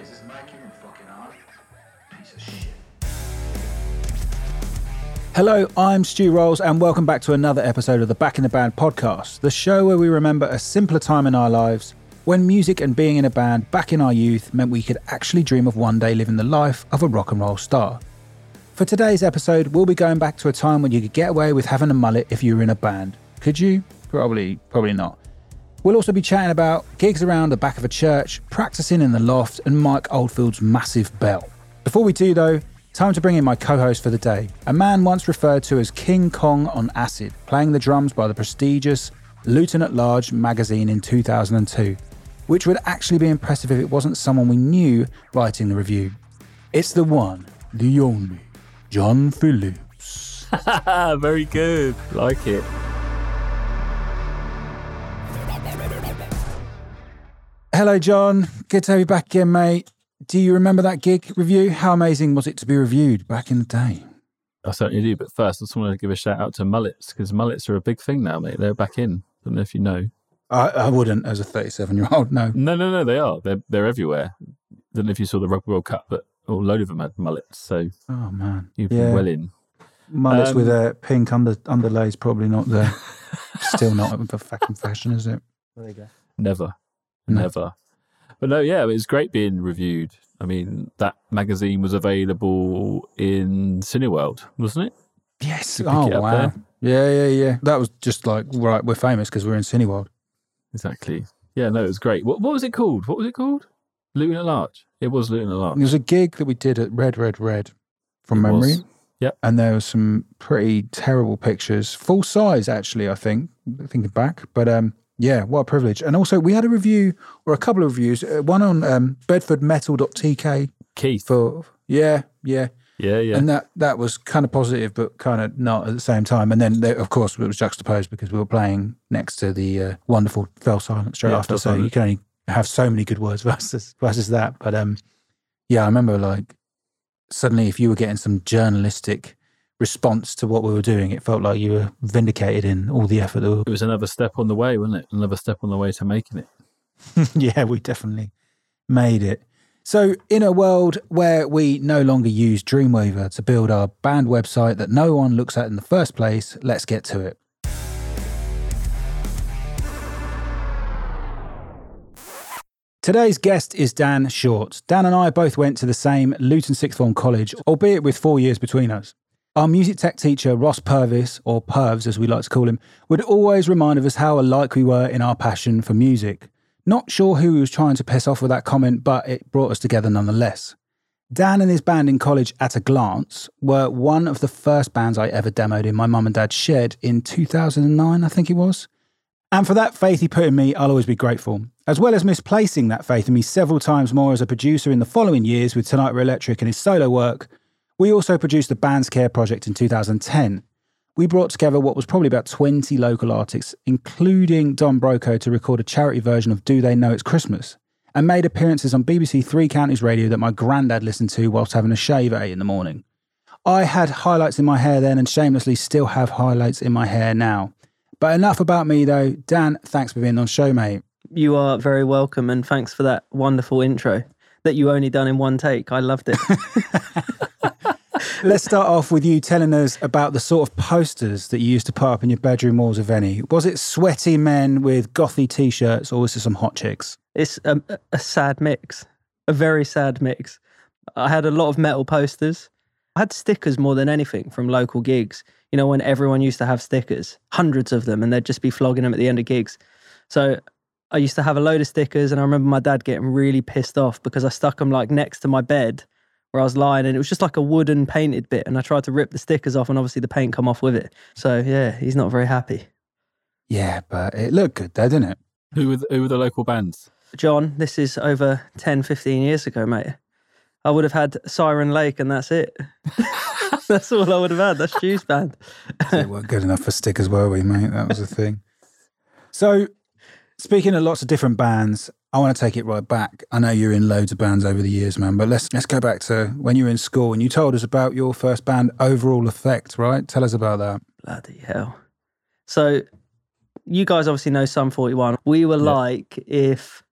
Is this you fucking hard? Piece of shit. Hello, I'm Stu Rolls, and welcome back to another episode of the Back in the Band podcast, the show where we remember a simpler time in our lives when music and being in a band back in our youth meant we could actually dream of one day living the life of a rock and roll star. For today's episode, we'll be going back to a time when you could get away with having a mullet if you were in a band. Could you? Probably, probably not. We'll also be chatting about gigs around the back of a church, practicing in the loft, and Mike Oldfield's massive bell. Before we do, though, time to bring in my co host for the day, a man once referred to as King Kong on acid, playing the drums by the prestigious Luton at Large magazine in 2002, which would actually be impressive if it wasn't someone we knew writing the review. It's the one, the only, John Phillips. Very good. Like it. Hello, John. Good to have you back again, mate. Do you remember that gig review? How amazing was it to be reviewed back in the day? I certainly do. But first, I just want to give a shout out to mullets because mullets are a big thing now, mate. They're back in. I don't know if you know. I, I wouldn't as a 37 year old, no. No, no, no, they are. They're they're everywhere. don't know if you saw the Rugby World Cup, but a load of them had mullets. So Oh, man. you've Yeah. been well in. Mullets Um, with a pink under underlay is probably not the, still not a fucking fashion, is it? There you go. Never, No. never. But no, yeah, it was great being reviewed. I mean, that magazine was available in Cineworld, wasn't it? Yes. Oh, it wow. Yeah, yeah, yeah. That was just like, right, we're famous because we're in Cineworld. Exactly. Yeah, no, it was great. What, what was it called? What was it called? Luton at Large. It was at Large. There was a gig that we did at Red, Red, Red from It was. memory. Yep. And there was some pretty terrible pictures, full size actually, I think, thinking back. But um, yeah, what a privilege. And also, we had a review or a couple of reviews, uh, one on um, bedfordmetal.tk Keith. for, yeah, yeah. Yeah, yeah. And that, that was kind of positive, but kind of not at the same time. And then, there, of course, it was juxtaposed because we were playing next to the uh, wonderful Fell Silent straight Yeah, after. Fell So you can only have so many good words versus, versus that. But um, yeah, I remember like suddenly if you were getting some journalistic response to what we were doing, it felt like you were vindicated in all the effort that we it was another step on the way, wasn't it? Another step on the way to making it. yeah, we definitely made it. So, in a world where we no longer use Dreamweaver to build our band website that no one looks at in the first place, let's get to it. Today's guest is Dan Short. Dan and I both went to the same Luton Sixth Form College, albeit with four years between us. Our music tech teacher, Ross Purvis, or Purves as we like to call him, would always remind of us how alike we were in our passion for music. Not sure who he was trying to piss off with that comment, but it brought us together nonetheless. Dan and his band in college, At a Glance, were one of the first bands I ever demoed in my mum and dad's shed in 2009, I think it was. And for that faith he put in me, I'll always be grateful. As well as misplacing that faith in me several times more as a producer in the following years with Tonight We're Electric and his solo work, we also produced the Band's Care project in 2010. We brought together what was probably about 20 local artists, including Don Broco, to record a charity version of Do They Know It's Christmas, and made appearances on BBC Three Counties Radio that my granddad listened to whilst having a shave at 8 in the morning. I had highlights in my hair then and shamelessly still have highlights in my hair now. But enough about me though. Dan, thanks for being on show, mate. You are very welcome, and thanks for that wonderful intro that you only done in one take. I loved it. Let's start off with you telling us about the sort of posters that you used to put up in your bedroom walls, if any. Was it sweaty men with gothy t shirts or was it some hot chicks? it's um, a, a sad mix, a very sad mix. I had a lot of metal posters. I had stickers more than anything from local gigs. You know, when everyone used to have stickers, hundreds of them, and they'd just be flogging them at the end of gigs. So I used to have a load of stickers, and I remember my dad getting really pissed off because I stuck them like next to my bed where I was lying, and it was just like a wooden painted bit. And I tried to rip the stickers off, and obviously the paint come off with it. So yeah, he's not very happy. Yeah, but it looked good though, didn't it? Who were the, who were the local bands? John, this is over 10, 15 years ago, mate. I would have had Siren Lake and that's it. that's all I would have had. That's Stu's band. we weren't good enough for stickers, were we, mate? That was the thing. So, speaking of lots of different bands, I want to take it right back. I know you're in loads of bands over the years, man, but let's let's go back to when you were in school and you told us about your first band, Overall Effect, right? Tell us about that. Bloody hell. So, you guys obviously know Sum 41. We were Yeah. like if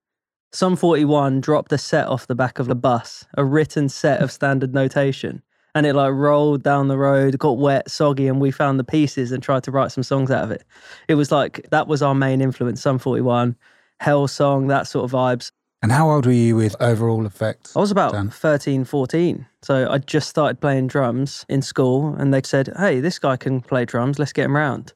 Sum 41 dropped a set off the back of the bus, a written set of standard notation. And it like rolled down the road, got wet, soggy, and we found the pieces and tried to write some songs out of it. It was like that was our main influence, Sum 41, Hell Song, that sort of vibes. And how old were you with overall effect? I was about Dan? 13, 14. So I just started playing drums in school and they said, hey, this guy can play drums. Let's get him round.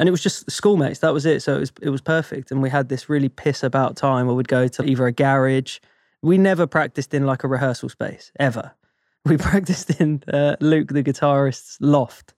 And it was just schoolmates. That was it. So it was, it was perfect. And we had this really piss about time where we'd go to either a garage. We never practiced in like a rehearsal space, ever. We practiced in uh, Luke, the guitarist's loft.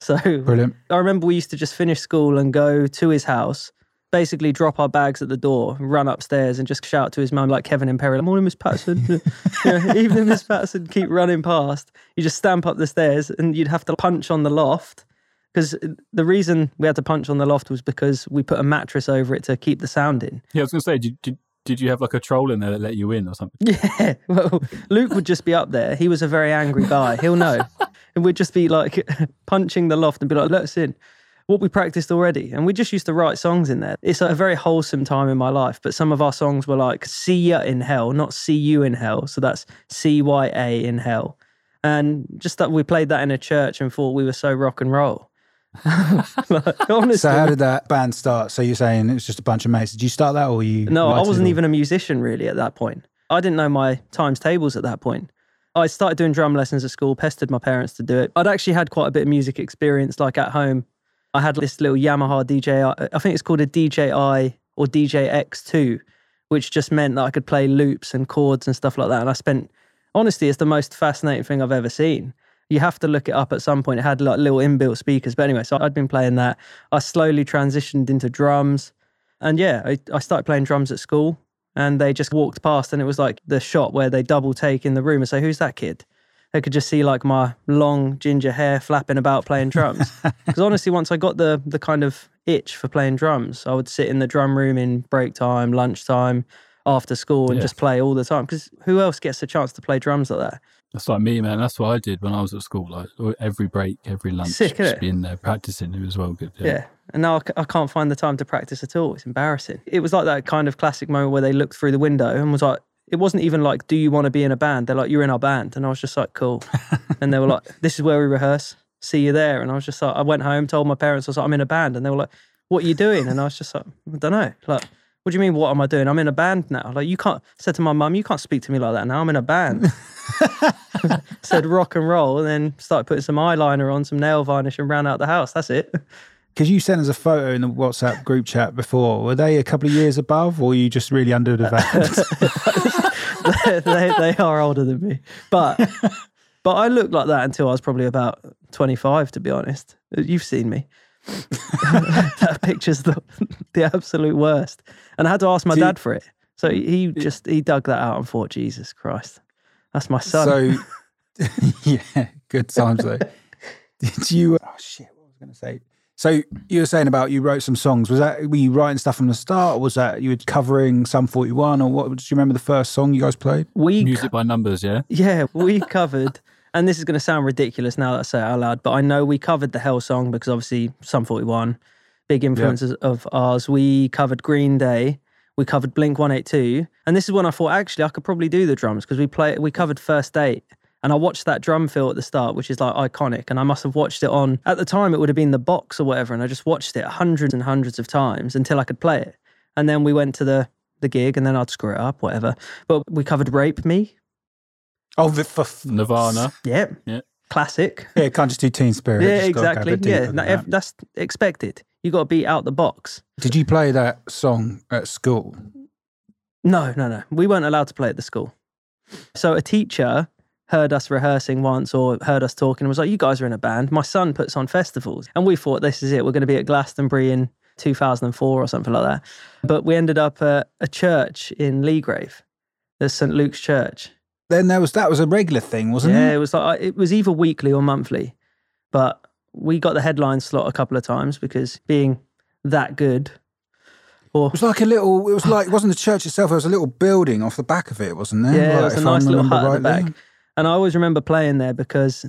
So Brilliant. I remember we used to just finish school and go to his house, basically drop our bags at the door, run upstairs and just shout to his mum like Kevin and Perry, morning, Miss Patterson. yeah, evening, Miss Patterson, keep running past. You just stamp up the stairs and you'd have to punch on the loft. Because the reason we had to punch on the loft was because we put a mattress over it to keep the sound in. Yeah, I was going to say, did, did, did you have like a troll in there that let you in or something? Yeah. Well, Luke would just be up there. He was a very angry guy. He'll know. and we'd just be like punching the loft and be like, let us in. What we practiced already. And we just used to write songs in there. It's a very wholesome time in my life. But some of our songs were like See Ya in Hell, not See You in Hell. So that's C Y A in Hell. And just that we played that in a church and thought we were so rock and roll. like. So how did that band start? So you're saying it was just a bunch of mates. Did you start that or you? No, I wasn't even a musician really at that point. I didn't know my times tables at that point. I started doing drum lessons at school, pestered my parents to do it. I'd actually had quite a bit of music experience, like at home. I had this little Yamaha DJI, uh, I think it's called a DJI or DJX2, which just meant that I could play loops and chords and stuff like that. And I spent, honestly, it's the most fascinating thing I've ever seen. You have to look it up at some point. It had like little inbuilt speakers. But anyway, so I'd been playing that. I slowly transitioned into drums. And yeah, I, I started playing drums at school and they just walked past and it was like the shot where they double take in the room and say, Who's that kid? They could just see like my long ginger hair flapping about playing drums. Because honestly, once I got the the kind of itch for playing drums, I would sit in the drum room in break time, lunchtime, after school, and just play all the time. Because who else gets a chance to play drums like that? That's like me, man. That's what I did when I was at school. Like every break, every lunch, Sick, just being there practicing. It was well good. Yeah. And now I c- I can't find the time to practice at all. It's embarrassing. It was like that kind of classic moment where they looked through the window and was like, it wasn't even like, do you want to be in a band? They're like, you're in our band. And I was just like, cool. and they were like, this is where we rehearse. See you there. And I was just like, I went home, told my parents, I was like, I'm in a band. And they were like, what are you doing? And I was just like, I don't know. Like, what do you mean, what am I doing? I'm in a band now. Like, you can't, I said to my mum, you can't speak to me like that now. I'm in a band. said rock and roll and then started putting some eyeliner on, some nail varnish and ran out the house. That's it. Because you sent us a photo in the WhatsApp group chat before. Were they a couple of years above, or were you just really underdeveloped? they, they are older than me. But but I looked like that until I was probably about 25, to be honest. You've seen me. that picture's the, the absolute worst. And I had to ask my Do you- dad for it. So he just he dug that out and thought, Jesus Christ, that's my son. so, yeah, good times though. Did you? Uh, oh shit! What was I going to say? So you were saying about you wrote some songs. Was that were you writing stuff from the start? Or was that you were covering Sum forty one, or what? Do you remember the first song you guys played? we Music by numbers, yeah. Yeah, we covered, and this is going to sound ridiculous now that I say it out loud, but I know we covered the Hell song because obviously Sum 41, big influences of ours. We covered Green Day, we covered Blink 182, and this is when I thought actually I could probably do the drums because we play we covered First Date. And I watched that drum fill at the start, which is like iconic. And I must have watched it on, at the time, it would have been the box or whatever. And I just watched it hundreds and hundreds of times until I could play it. And then we went to the, the gig and then I'd screw it up, whatever. But we covered Rape Me, Oh, the, for, Nirvana. Yep. Yeah. Classic. yeah, can't just do Teen Spirit. Yeah, Just gotta go a exactly. bit deeper Yeah, than no, that. that's expected. You got to be out the box. Did you play that song at school? No, no, no. We weren't allowed to play at the school. So a teacher heard us rehearsing once or heard us talking and was like, You guys are in a band. My son puts on festivals. And we thought, This is it. We're going to be at Glastonbury in 2004 or something like that. But we ended up at a church in Leagrave, the St. Luke's Church. Then there was that was a regular thing, wasn't yeah, it? Yeah, it was like it was either weekly or monthly, but we got the headline slot a couple of times because being that good, or It was like a little. It was like it wasn't the church itself. It was a little building off the back of it, wasn't there? yeah, Like, it was a nice little hut at the back. And I always remember playing there because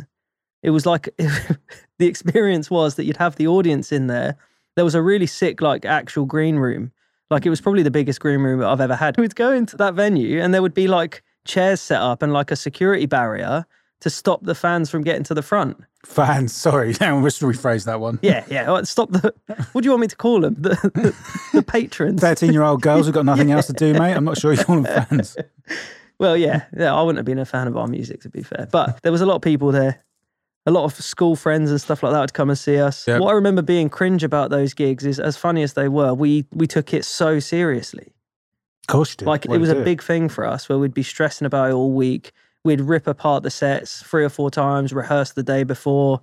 it was like the experience was that you'd have the audience in there. There was a really sick, like actual green room Like it was probably the biggest green room I've ever had. We'd go into that venue and there would be like chairs set up and like a security barrier to stop the fans from getting to the front. Fans, sorry. Hang on, let's rephrase that one. Yeah, yeah. well, Stop the. What do you want me to call them? The, the, the patrons. 13 year old girls who've got nothing else to do, mate. I'm not sure you call them fans. Well, yeah, yeah. I wouldn't have been a fan of our music to be fair, but there was a lot of people there. A lot of school friends and stuff like that would come and see us. Yep. What I remember being cringe about those gigs is, as funny as they were, we we took it so seriously. Of course you do. Like Way it was a do big thing for us where we'd be stressing about it all week. We'd rip apart the sets three or four times, rehearse the day before,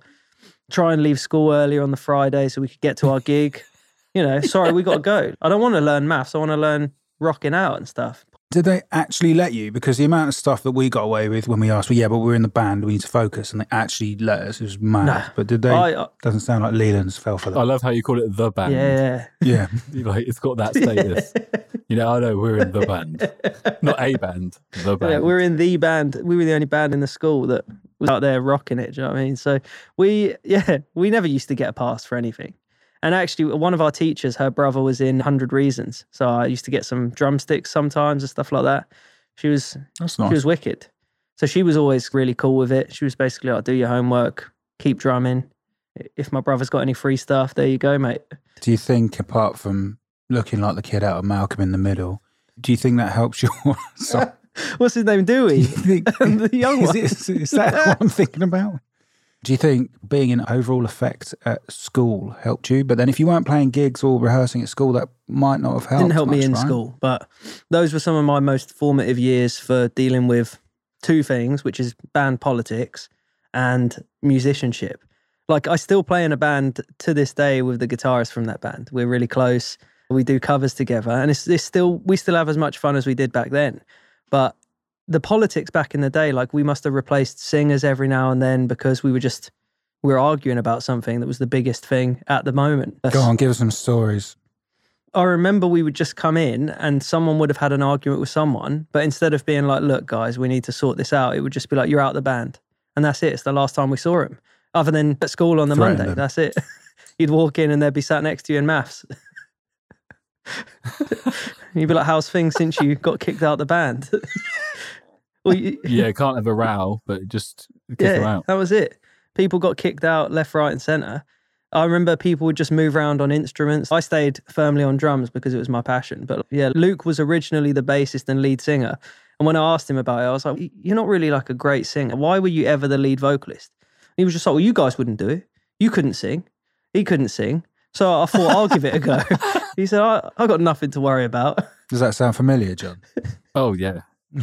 try and leave school earlier on the Friday so we could get to our gig. You know, sorry, we got to go. I don't want to learn maths. I want to learn rocking out and stuff. Did they actually let you? Because the amount of stuff that we got away with when we asked, well, yeah, but we're in the band, we need to focus, and they actually let us. It was mad. No. But did they? I, I, doesn't sound like Lealands fell for that. I love how you call it the band. yeah. yeah. Like it's got that status. You know, I know we're in the band, not a band, the band. Yeah, we're in the band. We were the only band in the school that was out there rocking it. Do you know what I mean? So we, yeah, we never used to get a pass for anything. And actually, one of our teachers, her brother was in Hundred Reasons, so I used to get some drumsticks sometimes and stuff like that. She was That's nice. she was wicked. So she was always really cool with it. She was basically like, "Do your homework, keep drumming. If my brother's got any free stuff, there you go, mate." Do you think, apart from looking like the kid out of Malcolm in the Middle, do you think that helps your song? What's his name? Dewey, the young is, one. it- is, that what I'm thinking about? Do you think being an overall effect at school helped you? But then if you weren't playing gigs or rehearsing at school, that might not have helped. didn't help me in right? school but those were some of my most formative years for dealing with two things which is band politics and musicianship like i still play in a band to this day with the guitarist from that band we're really close we do covers together and it's, it's still we still have as much fun as we did back then but the politics back in the day like we must have replaced singers every now and then because we were just we were arguing about something that was the biggest thing at the moment Go on, give us some stories. I remember we would just come in and someone would have had an argument with someone, but instead of being like, look, guys, we need to sort this out, it would just be like, you're out the band. And that's it. It's the last time we saw him. Other than at school on the Monday. them. That's it. You'd walk in and they'd be sat next to you in maths. You'd be like, how's things since you got kicked out the band? well, you, yeah, can't have a row, but just kick her yeah, out. that was it. People got kicked out left, right, and centre. I remember people would just move around on instruments. I stayed firmly on drums because it was my passion. But yeah, Luke was originally the bassist and lead singer. And when I asked him about it, I was like, You're not really like a great singer. Why were you ever the lead vocalist? And he was just like, Well, you guys wouldn't do it. You couldn't sing. He couldn't sing. So I thought, I'll give it a go. he said, I, I got nothing to worry about. Does that sound familiar, John? Oh yeah,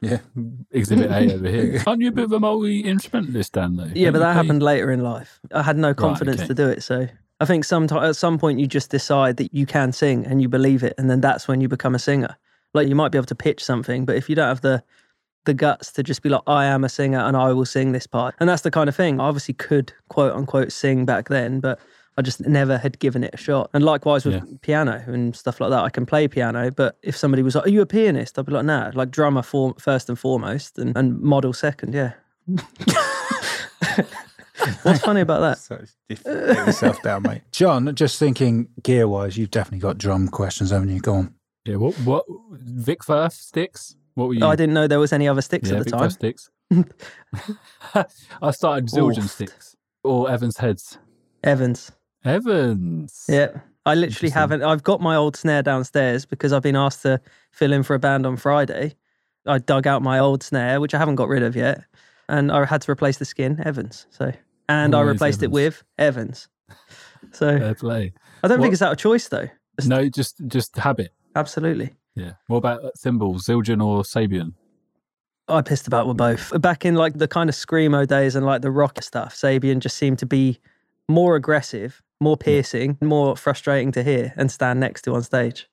Yeah. Exhibit A over here. Aren't you a bit of a multi instrumentalist, Dan? Though. Yeah, Don't but that happened later in life. I had no confidence okay. to do it. So I think sometime at some point you just decide that you can sing and you believe it, and then that's when you become a singer. Like you might be able to pitch something, but if you don't have the the guts to just be like, I am a singer and I will sing this part, and that's the kind of thing. I obviously could quote unquote sing back then, but I just never had given it a shot. And likewise with Yeah. piano and stuff like that. I can play piano, but if somebody was like, "Are you a pianist?" I'd be like, "Nah." Like drummer for, first and foremost, and, and model second. Yeah. What's funny about that? So it's different. Yourself down, mate. John, just thinking gear wise, you've definitely got drum questions, haven't you? Go on. Yeah. What? What? Vic Firth sticks. What were you? Oh, I didn't know there was any other sticks yeah, at the Vic time. Firth sticks. I started Zildjian sticks or Evans heads. Evans. Evans. Yeah. I literally haven't. I've got my old snare downstairs because I've been asked to fill in for a band on Friday. I dug out my old snare, which I haven't got rid of yet, and I had to replace the skin, Evans. So, and I Always replaced it with Evans. So Fair play. I don't What- think it's out of choice though. No, just just habit. Absolutely. Yeah. What about uh, cymbals, Zildjian or Sabian? I pissed about with both. Back in like the kind of screamo days and like the rock stuff, Sabian just seemed to be more aggressive, more piercing, more frustrating to hear and stand next to on stage.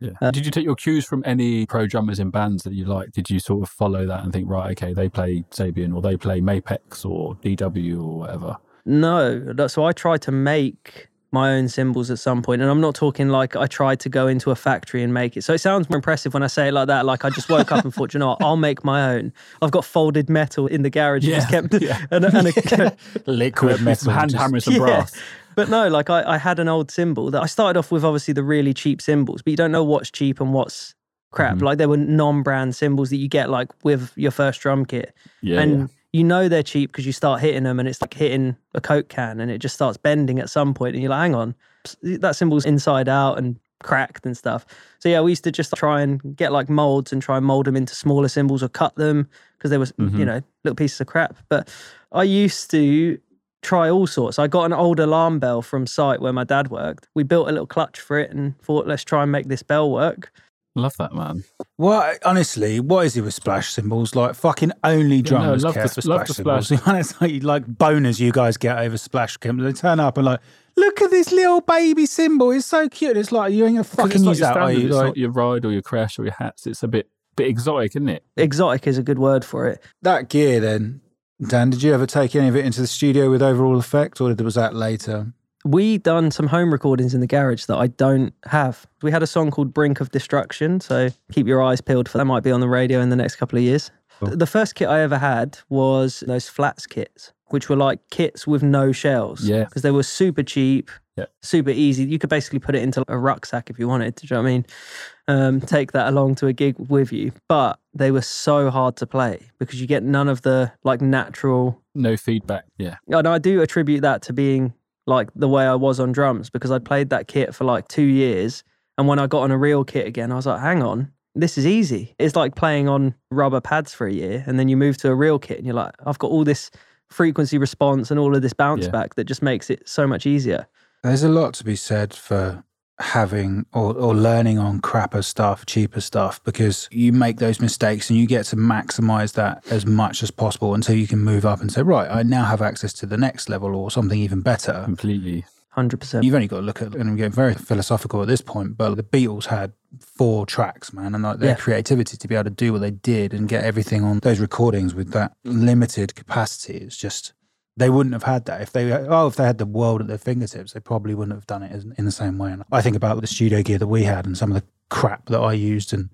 Yeah. Uh, Did you take your cues from any pro drummers in bands that you like? Did you sort of follow that and think, right, okay, they play Sabian or they play Mapex or DW or whatever? No, so I tried to make my own cymbals at some point, and I'm not talking like I tried to go into a factory and make it. So it sounds more impressive when I say it like that. Like I just woke up and thought, you know, what, I'll make my own. I've got folded metal in the garage. and just kept yeah. and, and a, Liquid With some hand just- hammering some Yeah. brass. But no, like I, I had an old cymbal that I started off with obviously the really cheap cymbals, but you don't know what's cheap and what's crap. Mhm. Like there were non-brand cymbals that you get like with your first drum kit, Yeah, and yeah. you know they're cheap because you start hitting them, and it's like hitting a coke can, and it just starts bending at some point, and you're like, hang on, that cymbal's inside out and cracked and stuff. So yeah, we used to just try and get like molds and try and mold them into smaller cymbals or cut them because there was you Mhm. know little pieces of crap. But I used to try all sorts. I got an old alarm bell from site where my dad worked. We built a little clutch for it and thought, let's try and make this bell work. Love that man. Well, honestly, what is it with splash cymbals? Like fucking only no, drummers love care the- for love splash the cymbals. splash. it's like, like boners you guys get over splash cymbals. They turn up and like, look at this little baby cymbal. It's so cute. It's like you ain't gonna fucking it's use your that, are standard, you? It's Like, not your ride or your crash or your hats. It's a bit bit exotic, isn't it? Exotic is a good word for it. that gear then, Dan, did you ever take any of it into the studio with overall effect or was that later? We done some home recordings in the garage that I don't have. We had a song called Brink of Destruction, so keep your eyes peeled for that. Might be on the radio in the next couple of years. Cool. The first kit I ever had was those flats kits, which were like kits with no shells. Yeah. Because they were super cheap, Yeah. super easy. You could basically put it into a rucksack if you wanted. Do you know what I mean? Um, take that along to a gig with you. But they were so hard to play because you get none of the like natural No feedback. Yeah. and I do attribute that to being like the way I was on drums because I played that kit for like two years. And when I got on a real kit again, I was like, hang on, this is easy. It's like playing on rubber pads for a year. And then you move to a real kit and you're like, I've got all this frequency response and all of this bounce Yeah. back that just makes it so much easier. There's a lot to be said for having or, or learning on crapper stuff, cheaper stuff, because you make those mistakes and you get to maximize that as much as possible until you can move up and say, right, I now have access to the next level or something even better. Completely. 100%. You've only got to look at, and I'm getting very philosophical at this point, but the Beatles had four tracks, man, and like their Yeah. creativity to be able to do what they did and get everything on those recordings with that limited capacity is just. They wouldn't have had that if they oh if they had the world at their fingertips they probably wouldn't have done it in the same way. And I think about the studio gear that we had and some of the crap that I used and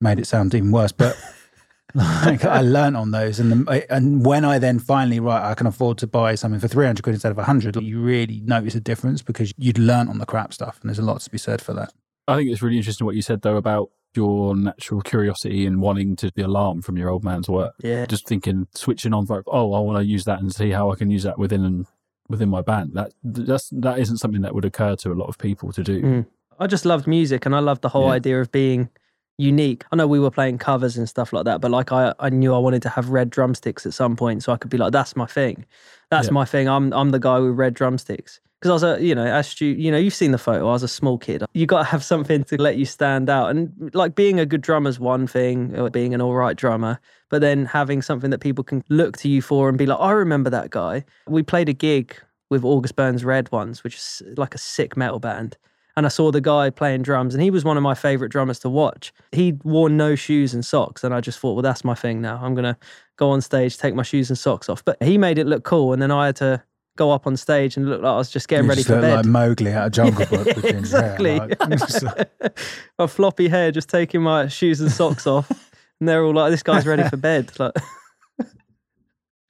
made it sound even worse. But like I learned on those, and the, and when I then finally right, I can afford to buy something for three hundred quid instead of hundred. You really notice a difference because you'd learn on the crap stuff, and there's a lot to be said for that. I think it's really interesting what you said though about your natural curiosity and wanting to be alarmed from your old man's work. yeah. Just thinking, switching on oh, I want to use that and see how I can use that within and within my band. That that's that isn't something that would occur to a lot of people to do. Mm. I just loved music and I loved the whole Yeah. idea of being unique. I know we were playing covers and stuff like that, but like I, I knew I wanted to have red drumsticks at some point so I could be like, that's my thing. That's Yeah. my thing. I'm I'm the guy with red drumsticks. Because I was a, you know, as you, you know, you've seen the photo. I was a small kid. You got to have something to let you stand out. And like being a good drummer is one thing, or being an all right drummer, but then having something that people can look to you for and be like, I remember that guy. We played a gig with August Burns Red ones, which is like a sick metal band and I saw the guy playing drums, and he was one of my favorite drummers to watch. He wore no shoes and socks, and I just thought, well, that's my thing now. I'm gonna go on stage, take my shoes and socks off. But he made it look cool, and then I had to go up on stage and look like I was just getting You ready just for look bed. like Mowgli out of Jungle Book. with your hair, exactly. like- my floppy hair, just taking my shoes and socks off, and they're all like, "This guy's ready for bed." Like,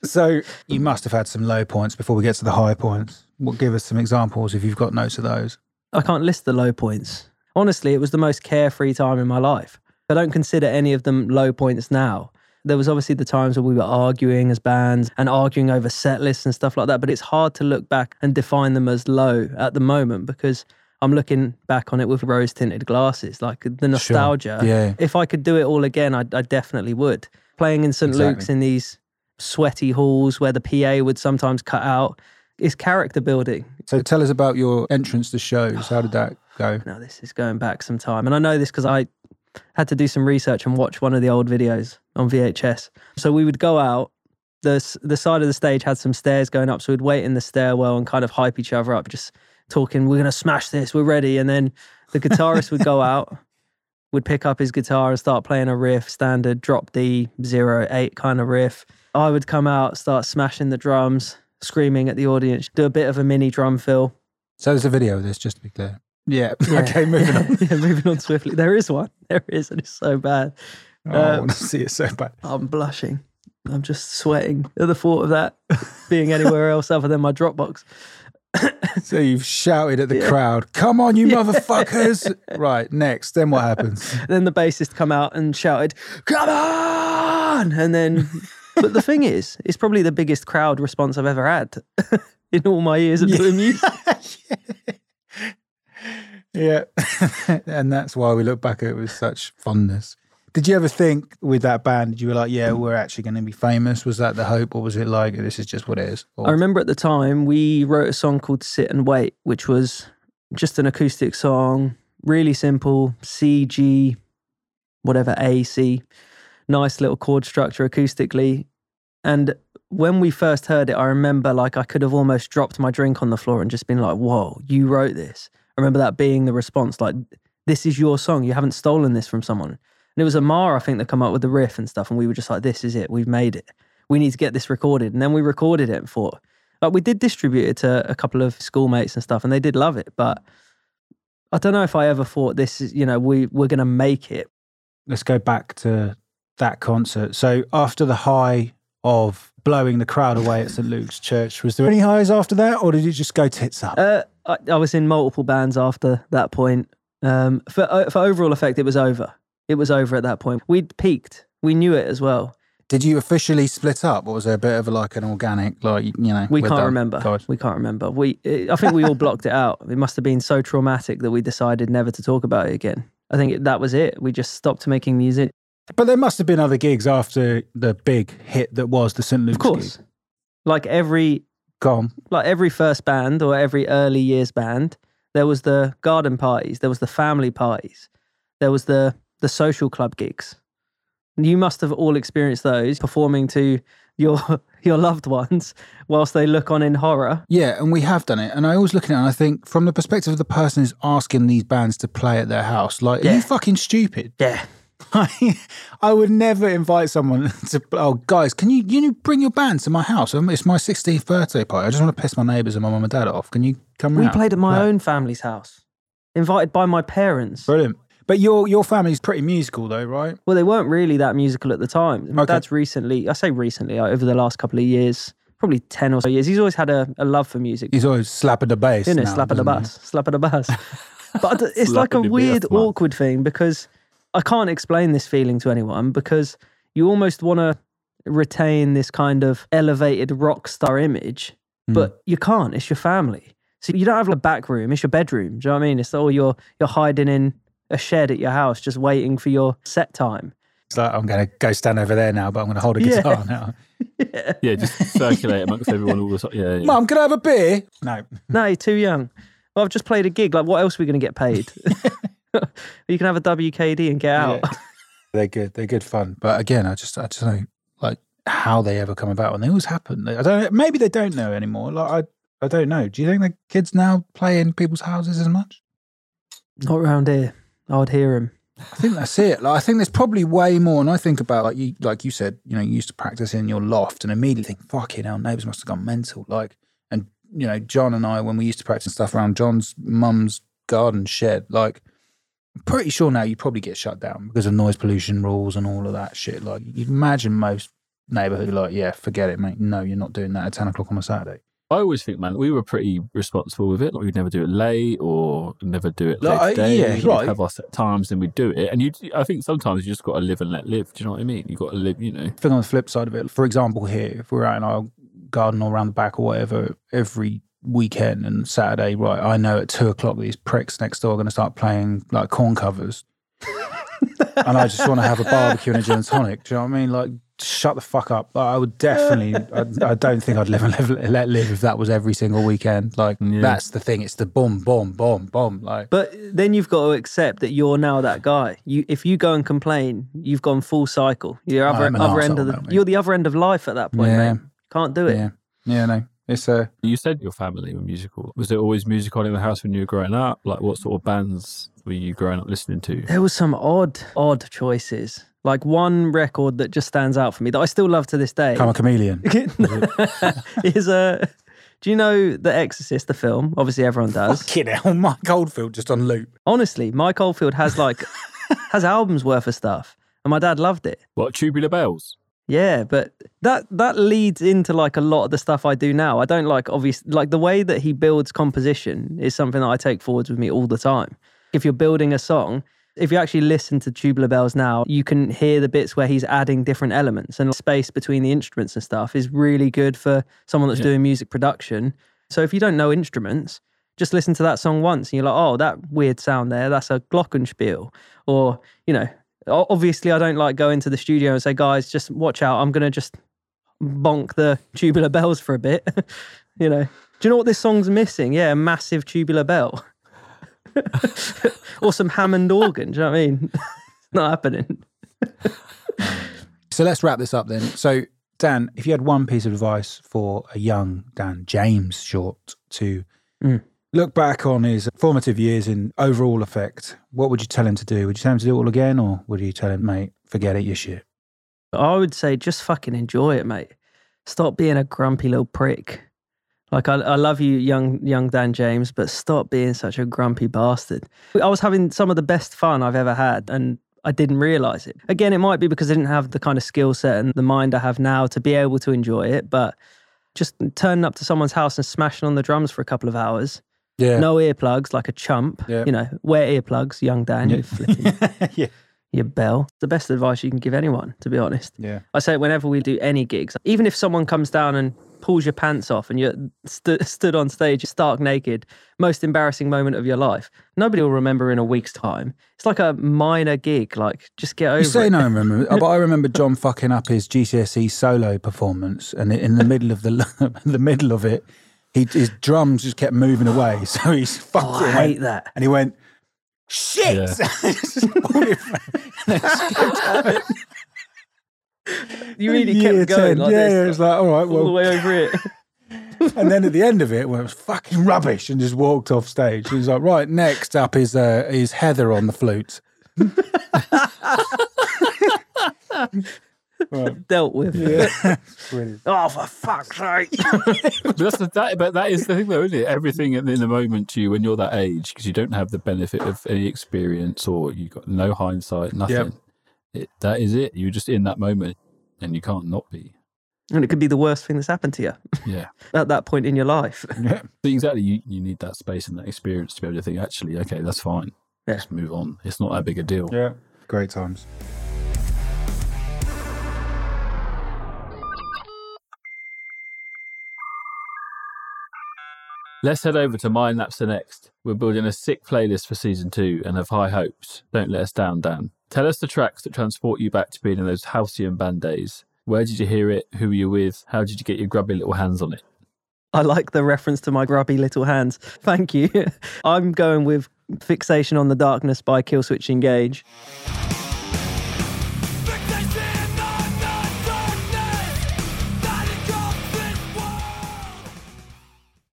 so you must have had some low points before we get to the high points. What give us some examples if you've got notes of those? I can't list the low points. Honestly, it was the most carefree time in my life. I don't consider any of them low points now. There was obviously the times where we were arguing as bands and arguing over set lists and stuff like that, but it's hard to look back and define them as low at the moment because I'm looking back on it with rose tinted glasses, like the nostalgia. Yeah. If I could do it all again, I, I definitely would. Playing in St. Luke's in these sweaty halls where the PA would sometimes cut out is character building. So tell us about your entrance to shows. How did that go? Now this is going back some time, and I know this because I had to do some research and watch one of the old videos on VHS. So we would go out. the The side of the stage had some stairs going up, so we'd wait in the stairwell and kind of hype each other up, just talking. We're gonna smash this. We're ready. And then the guitarist would go out, would pick up his guitar and start playing a riff, standard drop D zero eight kind of riff. I would come out, start smashing the drums, screaming at the audience, do a bit of a mini drum fill. So there's a video of this, just to be clear. Yeah. Yeah. okay, moving on. yeah, moving on swiftly. There is one. There is, and it's so bad. Oh, I Um, want to see it so bad. I'm blushing. I'm just sweating at the thought of that being anywhere else other than my Dropbox. So you've shouted at the crowd, "Come on, you motherfuckers!" right next, then what happens? then the bassist come out and shouted, "Come on!" And then, but the thing is, it's probably the biggest crowd response I've ever had in all my years of doing music. Yeah, and that's why we look back at it with such fondness. Did you ever think with that band, you were like, "Yeah, we're actually going to be famous"? Was that the hope, or was it like, "This is just what it is"? Or- I remember at the time we wrote a song called Sit and Wait, which was just an acoustic song, really simple, C, G, whatever, A, C, nice little chord structure acoustically. And when we first heard it, I remember like I could have almost dropped my drink on the floor and just been like, whoa, you wrote this. I remember that being the response, like, this is your song. You haven't stolen this from someone. And it was Amar, I think, that come up with the riff and stuff. And we were just like, this is it. We've made it. We need to get this recorded. And then we recorded it and thought, like, we did distribute it to a couple of schoolmates and stuff, and they did love it. But I don't know if I ever thought this is, you know, we, we're going to make it. let's go back to that concert. So after the high of blowing the crowd away at St Luke's Church, was there any highs after that, or did it just go tits up? Uh, I, I was in multiple bands after that point. Um, for, uh, for overall effect, it was over. It was over at that point. We'd peaked. We knew it as well. Did you officially split up, or was there a bit of a, like an organic, like you know? We can't done, remember. We can't remember. We, I think we all blocked it out. It must have been so traumatic that we decided never to talk about it again. I think that was it. We just stopped making music. But there must have been other gigs after the big hit that was the St Luke's. Of course, gig. like every Go on. like every first band or every early years band, there was the garden parties, there was the family parties, there was the the social club gigs. You must have all experienced those performing to your your loved ones whilst they look on in horror. Yeah, and we have done it. And I always look at it and I think, from the perspective of the person who's asking these bands to play at their house, like, are you fucking stupid? Yeah. I, I would never invite someone to. Oh, guys, can you you bring your band to my house? Um, It's my 16th birthday party. I just want to piss my neighbours and my mum and dad off. Can you come We round? played at my Right. own family's house, invited by my parents. Brilliant. But your your family's pretty musical though, right? Well, they weren't really that musical at the time. My Okay. dad's recently, I say recently, uh, over the last couple of years, probably 10 or so years, he's always had a, a love for music. He's always slapping the bass. Isn't it? now, Slap at the doesn't he? bus. Slap at the bus. but it's like a weird, bass, awkward thing because I can't explain this feeling to anyone because you almost want to retain this kind of elevated rock star image, Hmm. but you can't. It's your family. So you don't have a back room, it's your bedroom. Do you know what I mean? It's all you're you're hiding in a shed at your house just waiting for your set time. It's like I'm going to go stand over there now, but I'm going to hold a Yeah. guitar now. Yeah, just circulate amongst everyone all the time. Yeah, yeah. Mum, can I have a beer? No. No, you're too young. Well, I've just played a gig. Like, what else are we going to get paid? you can have a WKD and get out. They're good. They're good fun. But again, I just I just don't know like how they ever come about, and they always happen. I don't. Maybe they don't know anymore. Like I I don't know. Do you think the kids now play in people's houses as much? Not around here. I would hear them. I think that's it. Like I think there's probably way more. And I think about like you like you said, you know, you used to practice in your loft, and immediately think, fucking hell, neighbours must have gone mental. Like, and you know, John and I when we used to practice stuff around John's mum's garden shed, like. I'm pretty sure now you probably get shut down because of noise pollution rules and all of that shit. Like you'd imagine most neighbourhood like, yeah, forget it, mate. No, you're not doing that at ten o'clock on a Saturday. I always think, man, we were pretty responsible with it. Like we'd never do it late or never do it Like, late day. yeah, We'd right. have our set times and we'd do it. And you, I think sometimes you just got to live and let live. Do you know what I mean? You got to live, you know. Think on the flip side of it, for example, here, if we're out in our garden or around the back or whatever, every weekend and Saturday, right, I know at two o'clock these pricks next door are going to start playing like Korn covers. and I just want to have a barbecue and a gin and tonic. Do you know what I mean? Like, shut the fuck up. Like, I would definitely, I, I don't think I'd live and live, let live if that was every single weekend. Like, Yeah. that's the thing. It's the boom, boom, boom, boom. Like, But then you've got to accept that you're now that guy. You, if you go and complain, you've gone full cycle. You're other, other end of the, you're the other end of life at that point, Yeah. mate. Can't do it. yeah, yeah, no, it's uh, a. You said your family were musical. Was there always music on in the house when you were growing up? Like what sort of bands were you growing up listening to? There was some odd, odd choices. Like one record that just stands out for me that I still love to this day. I'm a chameleon. is a. Do you know The Exorcist, the film? Obviously, everyone does. Fucking hell, Mike Oldfield just on loop. Honestly, Mike Oldfield has like has albums worth of stuff, and my dad loved it. What, Tubular Bells? Yeah, but that that leads into like a lot of the stuff I do now. I don't like obvious like the way that he builds composition is something that I take forwards with me all the time. If you're building a song, if you actually listen to Tubular Bells now, you can hear the bits where he's adding different elements and space between the instruments and stuff is really good for someone that's Yeah. doing music production. So if you don't know instruments, just listen to that song once and you're like, oh, that weird sound there, that's a glockenspiel. Or, you know, obviously I don't like go into the studio and say, guys, just watch out. I'm going to just bonk the tubular bells for a bit. you know, do you know what this song's missing? Yeah, a massive tubular bell. or some Hammond organ. Do you know what I mean? it's not happening. So let's wrap this up then. So, Dan, if you had one piece of advice for a young Dan James Short to Mm. Look back on his formative years in overall effect, what would you tell him to do? Would you tell him to do it all again, or would you tell him, mate, forget it, you shit? I would say just fucking enjoy it, mate. Stop being a grumpy little prick. Like I, I love you, young young Dan James, but stop being such a grumpy bastard. I was having some of the best fun I've ever had, and I didn't realize it. Again, it might be because I didn't have the kind of skill set and the mind I have now to be able to enjoy it. But just turning up to someone's house and smashing on the drums for a couple of hours, Yeah. no earplugs, like a chump. Yeah. You know, wear earplugs, young Dan. You flipping, yeah. you bell. It's The best advice you can give anyone, to be honest. Yeah. I say it whenever we do any gigs, even if someone comes down and pulls your pants off and you're st- stood on stage stark naked, most embarrassing moment of your life, nobody will remember in a week's time. It's like a minor gig. Like, just get over You say it. no, I remember, but I remember John fucking up his GCSE solo performance, and in the middle of the the middle of it, he his drums just kept moving away, so he's fucked Oh. I and went- hate that. and he went, "Shit!" Yeah. Just pulled it back, and then skipped out. You really Year kept going 10. like yeah, this, yeah, it's like, all right, all the well, way over it. and then at the end of it, well, it was fucking rubbish, and just walked off stage. He was like, right, next up is uh, is Heather on the flute. Right. Dealt with. Yeah. Oh, for fuck's sake. But that's the, that, but that is the thing, though, isn't it? Everything in in the moment to you when you're that age, because you don't have the benefit of any experience or you've got no hindsight, nothing. It, that is it. You're just in that moment, and you can't not be. and it could be the worst thing that's happened to you Yeah, at that point in your life. Yeah. but exactly. You you need that space and that experience to be able to think, actually, okay, that's fine. Yeah. Just move on. It's not that big a deal. Yeah. Great times. Let's head over to Mind Lapser next. We're building a sick playlist for season two and have high hopes. Don't let us down, Dan. Tell us the tracks that transport you back to being in those halcyon band days. Where did you hear it? Who were you with? How did you get your grubby little hands on it? I like the reference to my grubby little hands. Thank you. I'm going with Fixation on the Darkness by Killswitch Engage.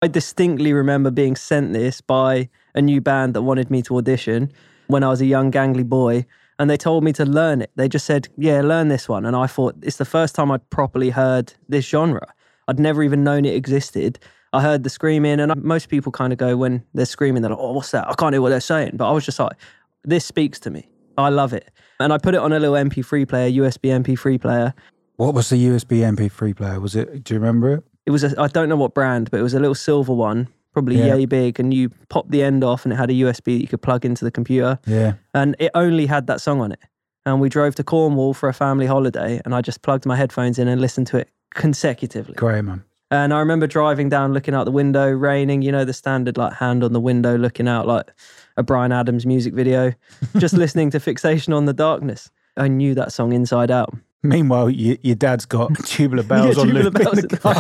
I distinctly remember being sent this by a new band that wanted me to audition when I was a young gangly boy. And they told me to learn it. They just said, Yeah, learn this one. And I thought it's the first time I'd properly heard this genre. I'd never even known it existed. I heard the screaming, and most people kind of go when they're screaming, they're like, Oh, what's that? I can't hear what they're saying. But I was just like, This speaks to me. I love it. And I put it on a little MP3 player, USB MP3 player. What was the USB MP3 player? Was it? Do you remember it? It was a, I don't know what brand, but it was a little silver one, probably Yeah. yay big, and you popped the end off, and it had a USB that you could plug into the computer, Yeah. and it only had that song on it. And we drove to Cornwall for a family holiday, and I just plugged my headphones in and listened to it consecutively. Great man. And I remember driving down, looking out the window, raining, you know, the standard like hand on the window, looking out like a Bryan Adams music video, just listening to Fixation on the Darkness. I knew that song inside out. Meanwhile, y- your dad's got tubular bells Yeah, on tubular loop in bells the in the car.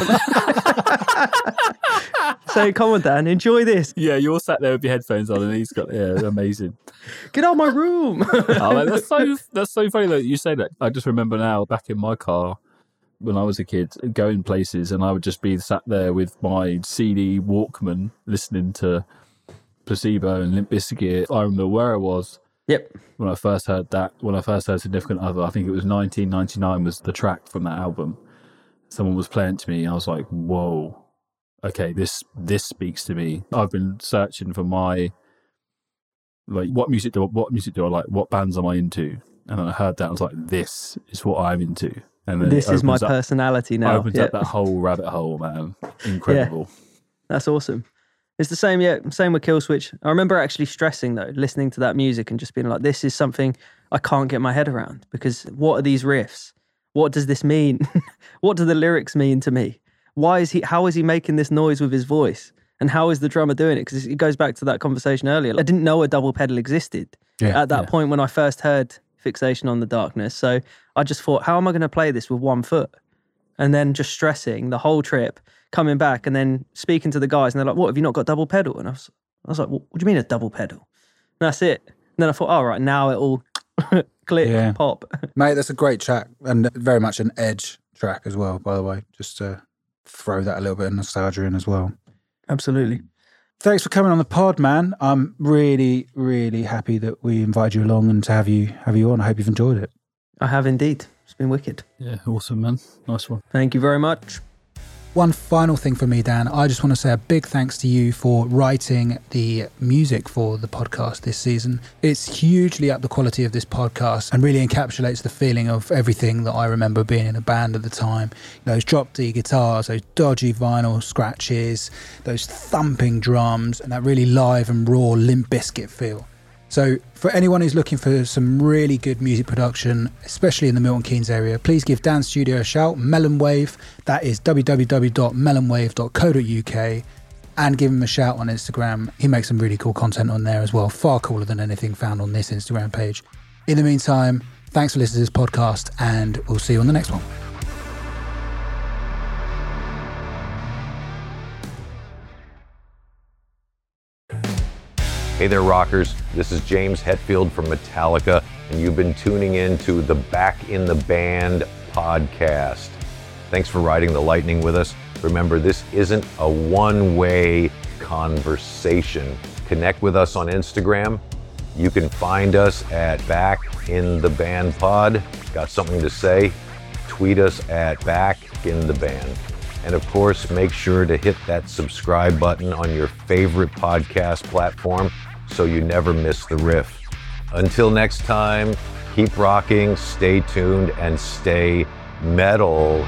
So come on, Dan, enjoy this. Yeah, you're sat there with your headphones on, and he's got yeah, amazing. Get out of my room. oh, man, that's so that's so funny that you say that. I just remember now back in my car when I was a kid, going places, and I would just be sat there with my CD Walkman, listening to Placebo and Limp Bizkit. I remember where I was yep. when I first heard that. When I first heard Significant Other, I think it was 1999 was the track from that album. Someone was playing it to me, and I was like, "Whoa." Okay, this this speaks to me. I've been searching for my like what music do what music do I like? What bands am I into? and I heard that. I was like, "This is what I'm into." And then This is my up- personality now. Opens Yeah. up that whole rabbit hole, man. Incredible. That's awesome. It's the same, yeah. Same with Killswitch. I remember actually stressing though, listening to that music and just being like, "This is something I can't get my head around." Because what are these riffs? What does this mean? what do the lyrics mean to me? Why is he? How is he making this noise with his voice? And how is the drummer doing it? Because it goes back to that conversation earlier. I didn't know a double pedal existed Yeah, at that yeah. point when I first heard Fixation on the Darkness. So I just thought, how am I going to play this with one foot? And then just stressing the whole trip, coming back and then speaking to the guys, and they're like, "What have you not got double pedal?" And I was, I was like, "What, what do you mean a double pedal?" And that's it. And then I thought, "All right, now it all click, Yeah. pop." Mate, that's a great track and very much an edge track as well, by the way. Just to throw that a little bit of nostalgia in as well. Absolutely. Thanks for coming on the pod, man. I'm really, really happy that we invited you along and to have you have you on. I hope you've enjoyed it. I have indeed. It's been wicked. Yeah, awesome, man. Nice one. Thank you very much. One final thing for me, Dan. I just want to say a big thanks to you for writing the music for the podcast this season. It's hugely up the quality of this podcast and really encapsulates the feeling of everything that I remember being in a band at the time. Those drop D guitars, those dodgy vinyl scratches, those thumping drums, and that really live and raw Limp Bizkit feel. So, for anyone who's looking for some really good music production, especially in the Milton Keynes area, please give Dan's studio a shout. Melon Wave, that is www.melonwave.co.uk, and give him a shout on Instagram. He makes some really cool content on there as well, far cooler than anything found on this Instagram page. In the meantime, thanks for listening to this podcast, and we'll see you on the next one. Hey there, rockers. This is James Hetfield from Metallica, and you've been tuning in to the Back in the Band podcast. Thanks for riding the lightning with us. Remember, this isn't a one way conversation. Connect with us on Instagram. You can find us at Back in the Band Pod. Got something to say? Tweet us at Back in the Band. And of course, make sure to hit that subscribe button on your favorite podcast platform so you never miss the riff. Until next time, keep rocking, stay tuned, and stay metal.